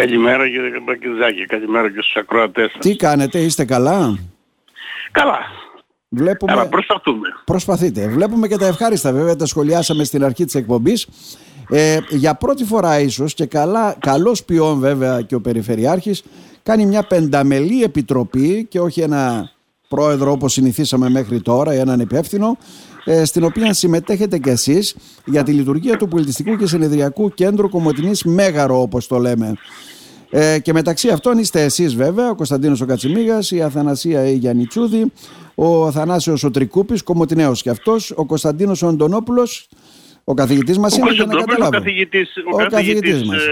Καλημέρα κύριε Μπακιζάκη, καλημέρα και στους ακροατές σας. Τι κάνετε, είστε καλά; Καλά. Βλέπουμε... Αλλά προσπαθούμε. Προσπαθείτε. Βλέπουμε και τα ευχάριστα βέβαια, τα σχολιάσαμε στην αρχή της εκπομπής. Ε, για πρώτη φορά ίσως και καλά, καλός ποιόν βέβαια και ο Περιφερειάρχης κάνει μια πενταμελή επιτροπή και όχι ένα πρόεδρο όπως συνηθίσαμε μέχρι τώρα, έναν υπεύθυνο, ε, στην οποία συμμετέχετε κι εσείς για τη λειτουργία του Πολιτιστικού και Συνεδριακού Κέντρου Κομωτινής Μέγαρο όπως το λέμε. Ε, και μεταξύ αυτών είστε εσείς βέβαια, ο Κωνσταντίνος ο Κατσιμίγας, η Αθανασία η Γιαννιτσούδη, ο Θανάσιος ο Τρικούπης, Κομωτινέος και αυτός, ο Κωνσταντίνος ο Αντωνόπουλος, ο καθηγητής μας είναι για να καταλάβω. Ο καθηγητής, ο, ο καθηγητής, μας. Ε,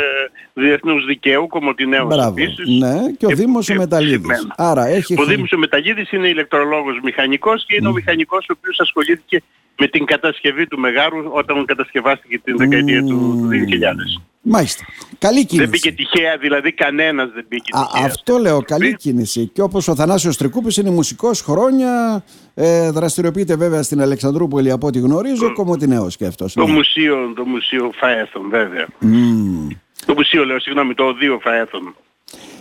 Διεθνούς Δικαίου, Κομωτινέος Μπράβο, επίσης. Ναι, και ο Δήμος ο Μεταλλίδης. Άρα έχει... Ο Δήμος ο Μεταλλίδης είναι ηλεκτρολόγος μηχανικός και είναι mm. ο μηχανικός ο οποίος ασχολήθηκε με την κατασκευή του Μεγάρου όταν κατασκευάστηκε την δεκαετία mm. του 2000. Μάλιστα. Καλή κίνηση. Δεν μπήκε τυχαία, δηλαδή κανένας δεν μπήκε τυχαία. Α, αυτό λέω, καλή κίνηση. Και όπως ο Θανάσιος Τρικούπης είναι μουσικός χρόνια, ε, δραστηριοποιείται βέβαια στην Αλεξανδρούπολη από ό,τι γνωρίζω, κομμωτινέος και αυτός. Το, ναι. μουσείο, το μουσείο Φαέθων βέβαια. Mm. Το μουσείο λέω, συγγνώμη, το Οδείο Φαέθων.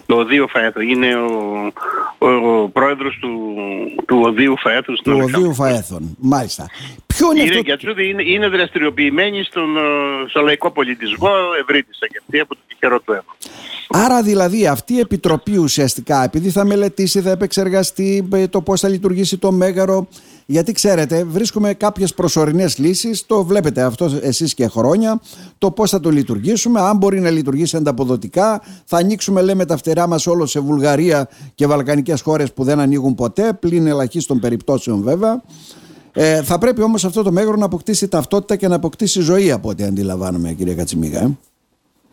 Το Οδείο Φαέθων. Είναι ο, ο, ο πρόεδρος του, του Οδείου Φαέθων. Του Οδείου Φαέθων, μάλιστα. Ποιο είναι, είναι αυτό... είναι, είναι δραστηριοποιημένη στον, ε, στο λαϊκό πολιτισμό, ευρύτησα και αυτή από το τυχερό του έργο. Άρα δηλαδή αυτή η επιτροπή ουσιαστικά, επειδή θα μελετήσει, θα επεξεργαστεί ε, το πώς θα λειτουργήσει το μέγαρο, γιατί ξέρετε, βρίσκουμε κάποιες προσωρινές λύσεις. Το βλέπετε αυτό εσείς και χρόνια. Το πώς θα το λειτουργήσουμε. Αν μπορεί να λειτουργήσει ανταποδοτικά, θα ανοίξουμε, λέμε, τα φτερά μας όλο σε Βουλγαρία και βαλκανικές χώρες που δεν ανοίγουν ποτέ, πλην ελαχίστων περιπτώσεων βέβαια. Ε, θα πρέπει όμως αυτό το μέγαρο να αποκτήσει ταυτότητα και να αποκτήσει ζωή από ό,τι αντιλαμβάνομαι, κύριε Κατσιμίγα. Ε.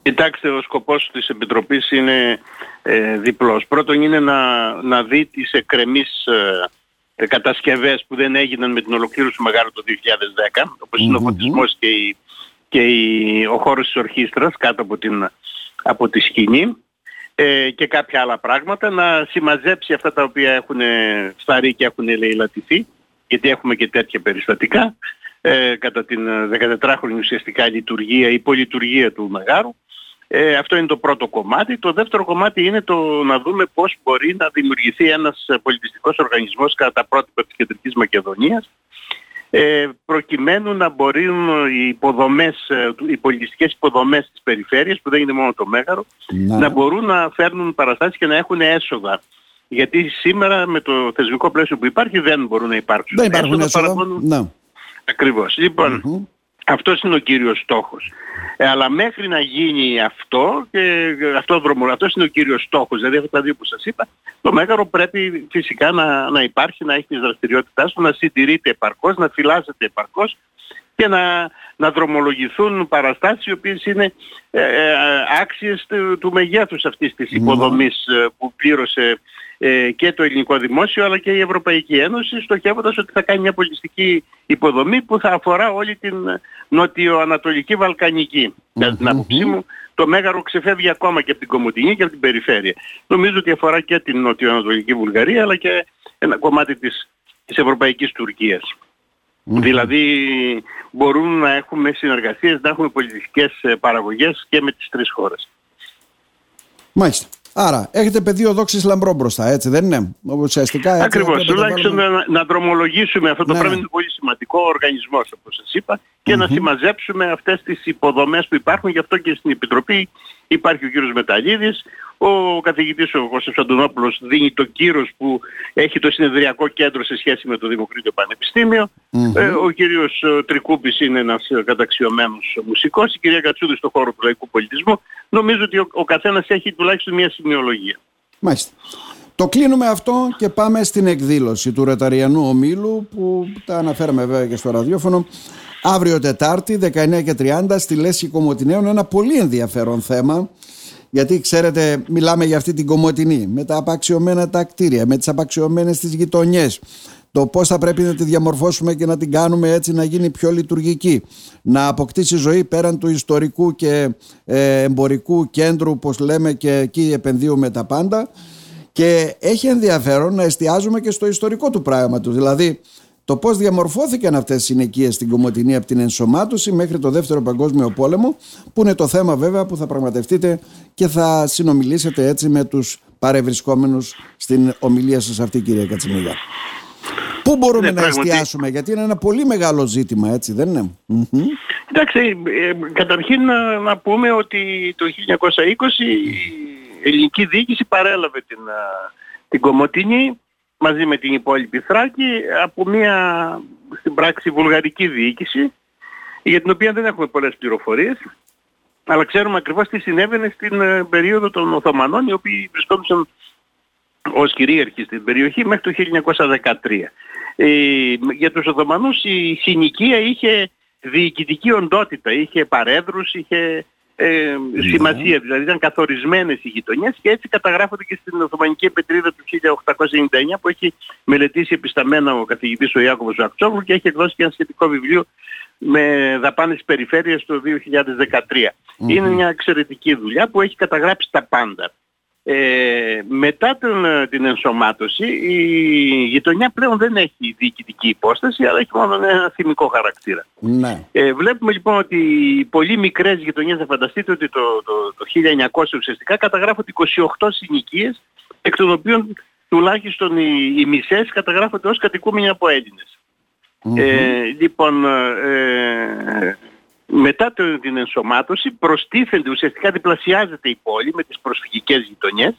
Κοιτάξτε, ο σκοπός της Επιτροπής είναι ε, διπλός. Πρώτον είναι να, να δει τις εκκρεμείς ε, ε, κατασκευές που δεν έγιναν με την ολοκλήρωση του Μεγάρου το 2010, όπως είναι ο φωτισμός και, η, και η, ο χώρος της ορχήστρας κάτω από, την, από τη σκηνή ε, και κάποια άλλα πράγματα, να συμμαζέψει αυτά τα οποία έχουν σταρεί και έχουν ελεηλατηθεί, γιατί έχουμε και τέτοια περιστατικά, ε, κατά την 14χρονη ουσιαστικά λειτουργία, η πολυτουργία του Μεγάρου, ε, αυτό είναι το πρώτο κομμάτι. Το δεύτερο κομμάτι είναι το να δούμε πώς μπορεί να δημιουργηθεί ένας πολιτιστικός οργανισμός κατά τα πρότυπα της Κεντρικής Μακεδονίας ε, προκειμένου να μπορούν οι υποδομές, ε, οι πολιτιστικές υποδομές της περιφέρειας που δεν είναι μόνο το Μέγαρο να, να μπορούν να φέρνουν παραστάσεις και να έχουν έσοδα. Γιατί σήμερα με το θεσμικό πλαίσιο που υπάρχει δεν μπορούν να υπάρξουν. Δεν υπάρχουν έσοδα. έσοδα. Ναι. Ακριβώς. Λοιπόν, αυτός είναι ο κύριος στόχος. Ε, αλλά μέχρι να γίνει αυτό, και αυτό δρομο, αυτός είναι ο κύριος στόχος, δηλαδή αυτά τα δύο που σας είπα, το Μέγαρο πρέπει φυσικά να, να υπάρχει, να έχει τις δραστηριότητάς του, να συντηρείται επαρκώς, να φυλάζεται επαρκώς και να, να δρομολογηθούν παραστάσεις οι οποίες είναι ε, ε, άξιες του, του μεγέθους αυτής της υποδομής ε, που πλήρωσε ε, και το ελληνικό δημόσιο αλλά και η Ευρωπαϊκή Ένωση στοχεύοντας ότι θα κάνει μια πολιτιστική υποδομή που θα αφορά όλη την νοτιοανατολική Βαλκανική. Mm-hmm. την άποψή μου το Μέγαρο ξεφεύγει ακόμα και από την Κομωτινή και από την περιφέρεια. Νομίζω ότι αφορά και την νοτιοανατολική Βουλγαρία αλλά και ένα κομμάτι της, της Ευρωπαϊκής Τουρκίας. Δηλαδή μπορούν να έχουμε συνεργασίες, να έχουμε πολιτιστικές ε, παραγωγές και με τις τρεις χώρες. Μάλιστα. Άρα, έχετε πεδίο δόξης λαμπρό μπροστά, έτσι δεν είναι; Ουσιαστικά Ακριβώς. Τουλάχιστον να, να δρομολογήσουμε αυτό το ναι. πράγμα είναι πολύ σημαντικό. Ο οργανισμός, όπως σας είπα, και να συμμαζέψουμε αυτές τις υποδομές που υπάρχουν. Γι' αυτό και στην Επιτροπή υπάρχει ο κύριος Μεταλλίδη, ο καθηγητής ο Κώστας Αντωνόπουλος δίνει το κύρος που έχει το συνεδριακό κέντρο σε σχέση με το Δημοκρίτιο ε, ο κύριος ε, Τρικούπης είναι ένας καταξιωμένος μουσικός. Η κυρία Κατσούδη στο χώρο του λαϊκού πολιτισμού. Νομίζω ότι ο, ο καθένας έχει τουλάχιστον μια σημειολογία. Μάλιστα. Το κλείνουμε αυτό και πάμε στην εκδήλωση του Ρεταριανού Ομίλου που τα αναφέραμε βέβαια και στο ραδιόφωνο. Αύριο Τετάρτη, 19 και 30, στη Λέσχη Κομωτινέων, ένα πολύ ενδιαφέρον θέμα γιατί ξέρετε, μιλάμε για αυτή την κομμωτινή, με τα απαξιωμένα τα κτίρια, με τις απαξιωμένες τις γειτονιές. Το πώς θα πρέπει να τη διαμορφώσουμε και να την κάνουμε έτσι να γίνει πιο λειτουργική. Να αποκτήσει ζωή πέραν του ιστορικού και ε, εμπορικού κέντρου, όπως λέμε, και εκεί επενδύουμε τα πάντα. Και έχει ενδιαφέρον να εστιάζουμε και στο ιστορικό του πράγματος. Δηλαδή, το πώς διαμορφώθηκαν αυτές οι συνοικίες στην Κομωτινή από την ενσωμάτωση μέχρι το Δεύτερο Παγκόσμιο Πόλεμο που είναι το θέμα βέβαια που θα πραγματευτείτε και θα συνομιλήσετε έτσι με τους παρευρισκόμενους στην ομιλία σας αυτή κυρία Κατσιμίγα. Πού μπορούμε ναι, να εστιάσουμε, γιατί είναι ένα πολύ μεγάλο ζήτημα, έτσι δεν είναι; Εντάξει, ε, καταρχήν να, πούμε ότι το 1920 η ελληνική διοίκηση παρέλαβε την, την Κομωτινή μαζί με την υπόλοιπη Θράκη από μια στην πράξη βουλγαρική διοίκηση για την οποία δεν έχουμε πολλές πληροφορίες αλλά ξέρουμε ακριβώς τι συνέβαινε στην ε, περίοδο των Οθωμανών οι οποίοι βρισκόντουσαν ως κυρίαρχοι στην περιοχή μέχρι το 1913. Ε, για τους Οθωμανούς η συνοικία είχε διοικητική οντότητα, είχε παρέδρους, είχε ε, ναι. σημασία, δηλαδή ήταν καθορισμένες οι γειτονιές και έτσι καταγράφονται και στην Οθωμανική Επετρίδα του 1899 που έχει μελετήσει επισταμένα ο καθηγητής ο Ιάκωβος Ζακτσόγλου και έχει εκδώσει και ένα σχετικό βιβλίο με δαπάνες περιφέρειας το 2013. Είναι μια εξαιρετική δουλειά που έχει καταγράψει τα πάντα. Ε, μετά τον, ε, την ενσωμάτωση η γειτονιά πλέον δεν έχει διοικητική υπόσταση αλλά έχει μόνο ένα θυμικό χαρακτήρα. Ναι. Ε, βλέπουμε λοιπόν ότι οι πολύ μικρές γειτονιές θα φανταστείτε ότι το, το, το 1900 ουσιαστικά καταγράφονται 28 συνοικίες εκ των οποίων τουλάχιστον οι, οι μισές καταγράφονται ως κατοικούμενοι από Ε, λοιπόν, ε, μετά την ενσωμάτωση προστίθενται, ουσιαστικά διπλασιάζεται η πόλη με τις προσφυγικές γειτονιές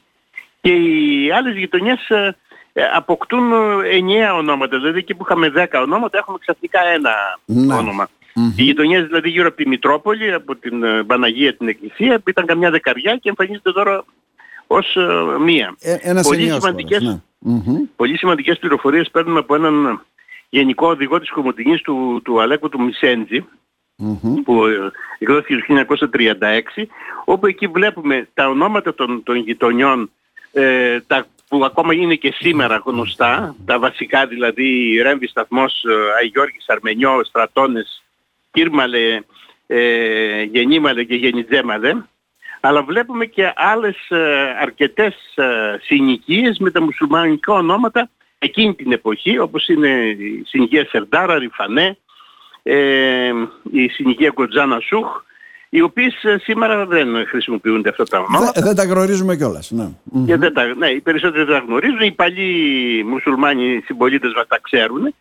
και οι άλλες γειτονιές ε, ε, αποκτούν ε, ενιαία ονόματα. Δηλαδή εκεί που είχαμε δέκα ονόματα έχουμε ξαφνικά ένα ναι. όνομα. Οι γειτονιές δηλαδή γύρω από τη Μητρόπολη, από την Παναγία την Εκκλησία, που ήταν καμιά δεκαριά και εμφανίζεται τώρα ως μία. Ε, πολύ, σημαντικές, ναι. πολύ σημαντικές πληροφορίες παίρνουμε από έναν γενικό οδηγό της Κομωτινής του, του Αλέκου του Μισέντζη, mm-hmm. που εκδόθηκε το 1936 όπου εκεί βλέπουμε τα ονόματα των, των γειτονιών ε, τα που ακόμα είναι και σήμερα γνωστά, τα βασικά δηλαδή Ρέμβη Σταθμός, ε, Αγιώργης Αρμενιό, Στρατώνες, Κύρμαλε, ε, Γενήμαλε και Γενιτζέμαλε, αλλά βλέπουμε και άλλες ε, αρκετές ε, συνοικίες με τα μουσουλμανικά ονόματα εκείνη την εποχή, όπως είναι η συνοικία Σερντάρα, Ριφανέ, ε, η συνοικία Κοτζάνα Σούχ, οι οποίες ε, σήμερα δεν χρησιμοποιούνται αυτά τα ονόματα. Δεν, τα γνωρίζουμε κιόλας. Ναι. δεν τα, ναι, οι περισσότεροι δεν τα γνωρίζουν, οι παλιοί μουσουλμάνοι συμπολίτες μας τα ξέρουν,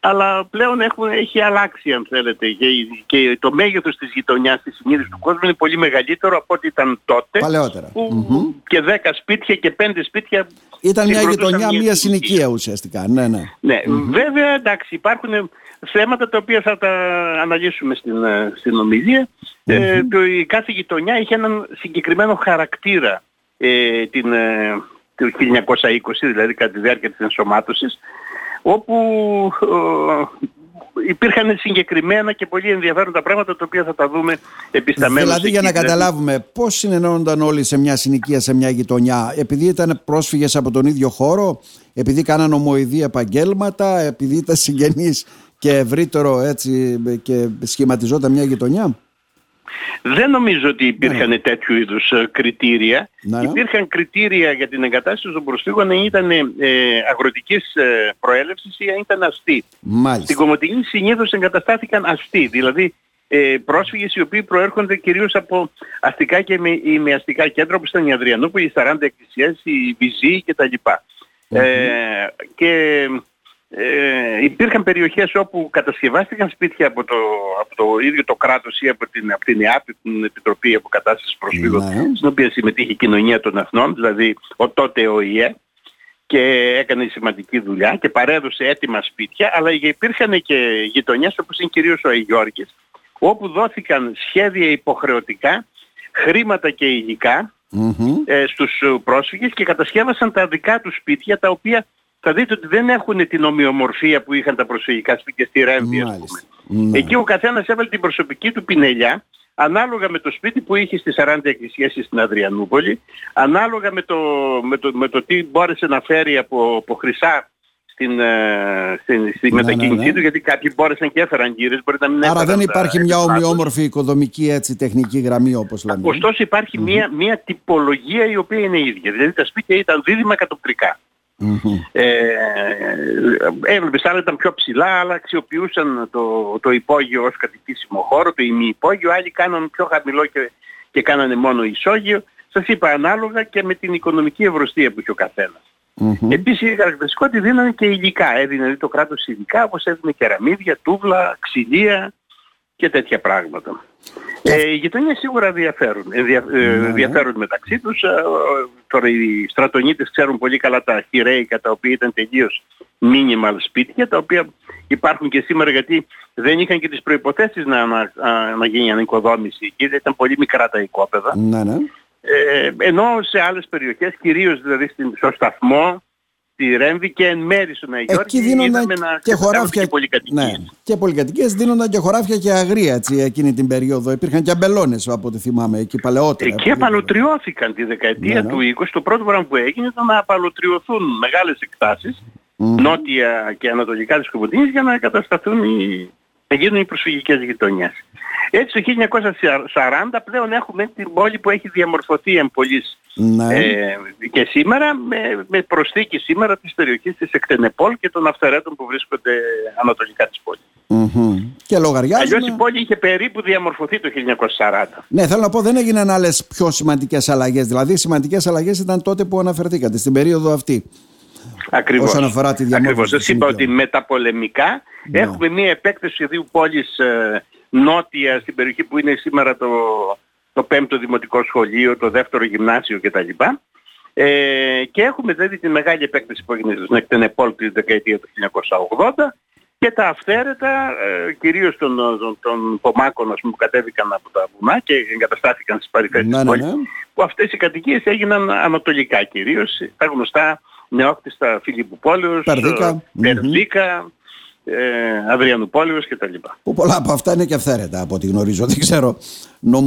αλλά πλέον έχουν, έχει αλλάξει αν θέλετε και, και το μέγεθος της γειτονιάς της συνείδησης του κόσμου είναι πολύ μεγαλύτερο από ό,τι ήταν τότε. Παλαιότερα. Που και 10 σπίτια και 5 σπίτια ήταν μια γειτονιά, μια συνοικία ουσιαστικά. Ναι, ναι. ναι Βέβαια, εντάξει, υπάρχουν θέματα τα οποία θα τα αναλύσουμε στην, ε, στην ομιλία. Ε, το, η κάθε γειτονιά είχε έναν συγκεκριμένο χαρακτήρα ε, την, ε, το 1920, δηλαδή κατά τη διάρκεια της ενσωμάτωσης, όπου υπήρχαν συγκεκριμένα και πολύ ενδιαφέροντα πράγματα τα οποία θα τα δούμε επισταμένως. Δηλαδή για να καταλάβουμε πώς συνενώνονταν όλοι σε μια συνοικία, σε μια γειτονιά, επειδή ήταν πρόσφυγες από τον ίδιο χώρο, επειδή κάναν ομοειδή επαγγέλματα, επειδή ήταν συγγενείς και ευρύτερο έτσι και σχηματιζόταν μια γειτονιά; Δεν νομίζω ότι υπήρχαν ναι. τέτοιου είδους ε, κριτήρια. Ναι. Υπήρχαν κριτήρια για την εγκατάσταση των προσφύγων αν ήταν ε, αγροτικής ε, προέλευσης ή αν ήταν αστεί. Μάλιστα. Στην Κομωτινή συνήθως εγκαταστάθηκαν αστεί, δηλαδή ε, πρόσφυγες οι οποίοι προέρχονται κυρίως από αστικά και με, με αστικά κέντρα όπως ήταν η Αδριανούπολη, οι 40 εκκλησίες, η Βυζή κτλ. Mm-hmm. Ε, και ε, υπήρχαν περιοχές όπου κατασκευάστηκαν σπίτια από το, από το ίδιο το κράτος ή από την, από την ΕΑΠ, την Επιτροπή Αποκατάστασης Προσφύγων, ναι. στην οποία συμμετείχε η Κοινωνία των Εθνών, δηλαδή ο τότε ο ΙΕ, και έκανε σημαντική δουλειά και παρέδωσε έτοιμα σπίτια, αλλά υπήρχαν και γειτονιές όπως είναι κυρίως ο Αγιώργης, όπου δόθηκαν σχέδια υποχρεωτικά, χρήματα και υλικα ε, στους πρόσφυγες και κατασκεύασαν τα δικά τους σπίτια, τα οποία θα δείτε ότι δεν έχουν την ομοιομορφία που είχαν τα προσφυγικά σπίτια στη Ρέμβη. Ναι. Εκεί ο καθένας έβαλε την προσωπική του πινελιά ανάλογα με το σπίτι που είχε στις 40 εκκλησίες στην Αδριανούπολη, ανάλογα με το, με το, με το τι μπόρεσε να φέρει από, από χρυσά στην, ε, στην, στη ναι, μετακίνησή ναι, ναι. του, γιατί κάποιοι μπόρεσαν και έφεραν γύρες, μπορεί να μην Άρα δεν υπάρχει μια ομοιόμορφη οικοδομική έτσι, τεχνική γραμμή όπως λέμε. Ωστόσο μια, μια τυπολογία η οποία είναι ίδια. Δηλαδή τα σπίτια ήταν δίδυμα κατοπτρικά. Ε, έβλεπες άλλα ήταν πιο ψηλά, αλλά αξιοποιούσαν το, το υπόγειο ως κατοικήσιμο χώρο, το ημιυπόγειο, άλλοι κάναν πιο χαμηλό και, και κάνανε μόνο ισόγειο. Σας είπα ανάλογα και με την οικονομική ευρωστία που είχε ο καθένας. Mm-hmm. Επίσης η χαρακτηριστικό ότι δίνανε και υλικά. Έδινε δηλαδή το κράτος υλικά όπως έδινε κεραμίδια, τούβλα, ξυλία και τέτοια πράγματα. Ε, οι γειτονιές σίγουρα διαφέρουν, ε, ναι, διαφέρουν μεταξύ τους. Ε, τώρα οι στρατονίτες ξέρουν πολύ καλά τα χειρέικα τα οποία ήταν τελείως minimal σπίτια τα οποία υπάρχουν και σήμερα γιατί δεν είχαν και τις προϋποθέσεις να, να, να γίνει ανοικοδόμηση εκεί, ήταν πολύ μικρά τα οικόπεδα. Ναι, ναι. Ε, ενώ σε άλλες περιοχές, κυρίως δηλαδή στο σταθμό, στη Ρέμβη και εν μέρη στον Αγιώργη Εκεί δίνονταν και χωράφια και πολυκατοικίες. Ναι, και πολυκατοικίες δίνονταν και χωράφια και αγρία έτσι, εκείνη την περίοδο. Υπήρχαν και αμπελώνες από ό,τι θυμάμαι εκεί παλαιότερα. Εκεί απαλωτριώθηκαν τη δεκαετία ναι, ναι. του 20. Το πρώτο πράγμα που έγινε ήταν να απαλωτριωθούν μεγάλες εκτάσεις mm-hmm. νότια και ανατολικά της Κομωτίνης για να κατασταθούν οι να γίνουν οι προσφυγικές γειτονιές. Έτσι το 1940 πλέον έχουμε την πόλη που έχει διαμορφωθεί εμπολής ναι. ε, και σήμερα με, με προσθήκη σήμερα της περιοχής της Εκτενεπόλ και των αυθαιρέτων που βρίσκονται ανατολικά της πόλης. Mm-hmm. Και λογαριάζουμε... Αλλιώς η πόλη είχε περίπου διαμορφωθεί το 1940. Ναι, θέλω να πω δεν έγιναν άλλες πιο σημαντικές αλλαγές. Δηλαδή σημαντικές αλλαγές ήταν τότε που αναφερθήκατε, στην περίοδο αυτή. Ακριβώς. Όσον αφορά τη διαμόρφωση. Ακριβώς. Σας είπα ότι μεταπολεμικά ναι. έχουμε μία επέκταση δύο πόλεις ε, νότια στην περιοχή που είναι σήμερα το, το πέμπτο δημοτικό σχολείο, το δεύτερο γυμνάσιο κτλ. Ε, και έχουμε δηλαδή τη μεγάλη επέκταση που έγινε στην Εκτενεπόλ τη δεκαετία του 1980 και τα αυθαίρετα, ε, κυρίως των, των, των πομάκων που κατέβηκαν από τα βουνά και εγκαταστάθηκαν στις παρυφέρειες ναι, της πόλης, ναι, ναι. που αυτές οι κατοικίες έγιναν ανατολικά κυρίως, τα γνωστά νεόκτιστα Φιλιπποπόλεως, Περδίκα, Περδίκα ε, Αδριανουπόλεως κτλ. Που πολλά από αυτά είναι και αυθαίρετα από ό,τι γνωρίζω. Δεν ξέρω.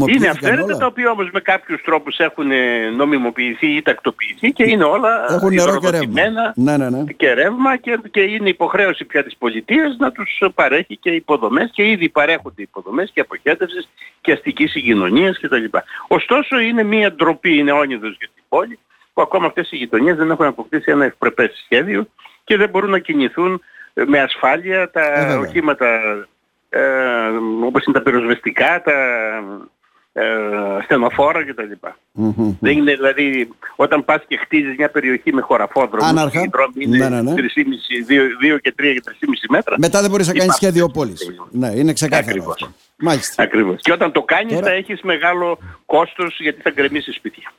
Είναι αυθαίρετα τα οποία όμως με κάποιους τρόπους έχουν ε, νομιμοποιηθεί ή τακτοποιηθεί και είναι όλα έχουν νερό και ρεύμα. Ναι, ναι, ναι. Και ρεύμα και, και είναι υποχρέωση πια της πολιτείας να τους παρέχει και υποδομές και ήδη παρέχονται υποδομές και αποχέτευσης και αστικής συγκοινωνίας κτλ. Ωστόσο είναι μια ντροπή, είναι όνειδος για την πόλη που ακόμα αυτές οι γειτονιές δεν έχουν αποκτήσει ένα ευπρεπές σχέδιο και δεν μπορούν να κινηθούν με ασφάλεια τα ε, οχήματα ε, όπως είναι τα πυροσβεστικά, τα ε, στενοφόρα κτλ. Mm-hmm. Δεν είναι δηλαδή όταν πας και χτίζεις μια περιοχή με χωραφόδρομο Άναρχα. οι δρόμοι είναι ναι, ναι, ναι. 3,5, 2, 2 και 3 και 3,5 μέτρα. Μετά δεν μπορείς να κάνεις σχέδιο πόλης. Ναι, είναι ξεκάθαρο Ακριβώς. αυτό. Μάλιστα. Ακριβώς. Και όταν το κάνεις Τώρα... θα έχεις μεγάλο κόστος γιατί θα γκρεμίσεις σπίτια.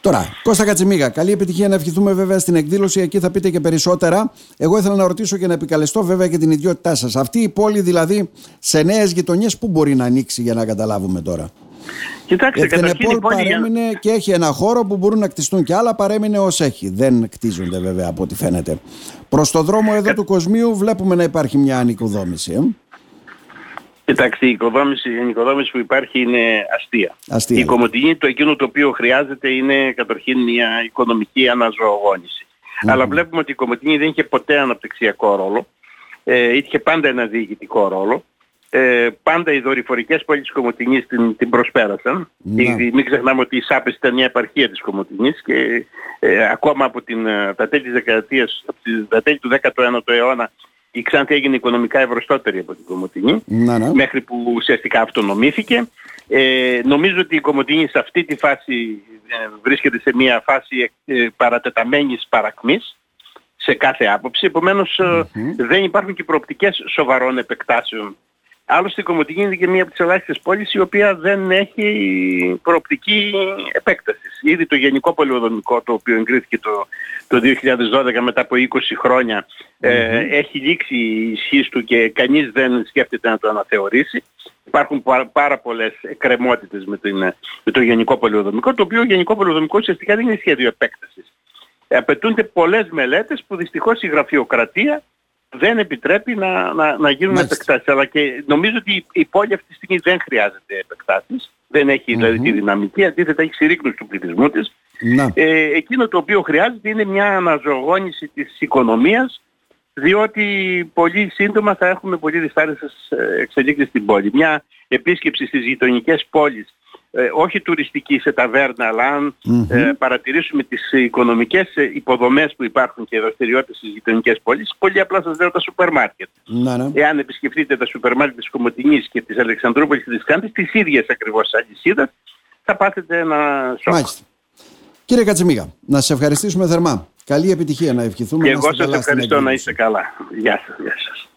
Τώρα, Κώστα Κατσιμίγα, καλή επιτυχία να ευχηθούμε βέβαια στην εκδήλωση. Εκεί θα πείτε και περισσότερα. Εγώ ήθελα να ρωτήσω και να επικαλεστώ βέβαια και την ιδιότητά σας. Αυτή η πόλη δηλαδή σε νέες γειτονιές που μπορεί να ανοίξει για να καταλάβουμε τώρα; Κοιτάξτε, καταρχήν η πόλη παρέμεινε και έχει ένα χώρο που μπορούν να κτιστούν και άλλα παρέμεινε ως έχει. Δεν κτίζονται βέβαια από ό,τι φαίνεται. Προς το δρόμο εδώ του Κοσμίου βλέπουμε να υπάρχει μια ανοικοδόμηση. Ε; Κοιτάξτε, η οικοδόμηση, η οικοδόμηση που υπάρχει είναι αστεία. αστεία η Κομωτινή, το εκείνο το οποίο χρειάζεται είναι καταρχήν μια οικονομική αναζωογόνηση. Αλλά βλέπουμε ότι η Κομωτινή δεν είχε ποτέ αναπτυξιακό ρόλο. Ε, είχε πάντα ένα διοικητικό ρόλο. Ε, πάντα οι δορυφορικές πόλεις της Κομωτινής την, την προσπέρασαν. Και, μην ξεχνάμε ότι η ΣΑΠΕΣ ήταν μια επαρχία της Κομωτινής και ε, ακόμα από την, ε, τα τέλη της δεκαετίας, από τα τέλη του 19ου αιώνα η Ξάνθη έγινε οικονομικά ευρωστότερη από την Κομωτινή μέχρι που ουσιαστικά αυτονομήθηκε. Ε, νομίζω ότι η Κομωτινή σε αυτή τη φάση ε, βρίσκεται σε μια φάση ε, παρατεταμένης παρακμής σε κάθε άποψη. Ε, δεν υπάρχουν και προοπτικές σοβαρών επεκτάσεων Άλλωστε η Κομωτινή είναι και μία από τις ελάχιστες πόλεις η οποία δεν έχει προοπτική επέκτασης. Ήδη το γενικό πολυοδομικό το οποίο εγκρίθηκε το, το 2012 μετά από 20 χρόνια ε, έχει λήξει η ισχύ του και κανείς δεν σκέφτεται να το αναθεωρήσει. Υπάρχουν πάρα, πάρα πολλές εκκρεμότητες με, με το γενικό πολυοδομικό το οποίο γενικό πολυοδομικό ουσιαστικά δεν είναι σχέδιο επέκτασης. Ε, απαιτούνται πολλές μελέτες που δυστυχώς η γραφειοκρατία δεν επιτρέπει να, να, να γίνουν Μάλιστα. επεκτάσεις. Αλλά και νομίζω ότι η πόλη αυτή τη στιγμή δεν χρειάζεται επεκτάσεις. Δεν έχει δηλαδή τη δυναμική, αντίθετα έχει συρρήκνωση του πληθυσμού της. Ε, εκείνο το οποίο χρειάζεται είναι μια αναζωογόνηση της οικονομίας διότι πολύ σύντομα θα έχουμε πολύ δυστάρρησες ε, εξελίξεις στην πόλη. Μια επίσκεψη στις γειτονικές πόλεις ε, όχι τουριστική σε ταβέρνα, αλλά αν ε, παρατηρήσουμε τις οικονομικές ε, υποδομές που υπάρχουν και δραστηριότητες στις γειτονικές πόλεις, πολύ απλά σας λέω τα σούπερ μάρκετ. Ναι, ναι. Εάν επισκεφτείτε τα σούπερ μάρκετ της Κομωτινής και της Αλεξανδρούπολης και της Κάντης, τις ίδιες ακριβώς αλυσίδας, θα πάθετε ένα σοκ. Μάλιστα. Κύριε Κατσιμίγα, να σας ευχαριστήσουμε θερμά. Καλή επιτυχία να ευχηθούμε. Και να εγώ είστε σας καλά στην ευχαριστώ να εκδήλωση. είστε καλά. Γεια σας. Γεια σας.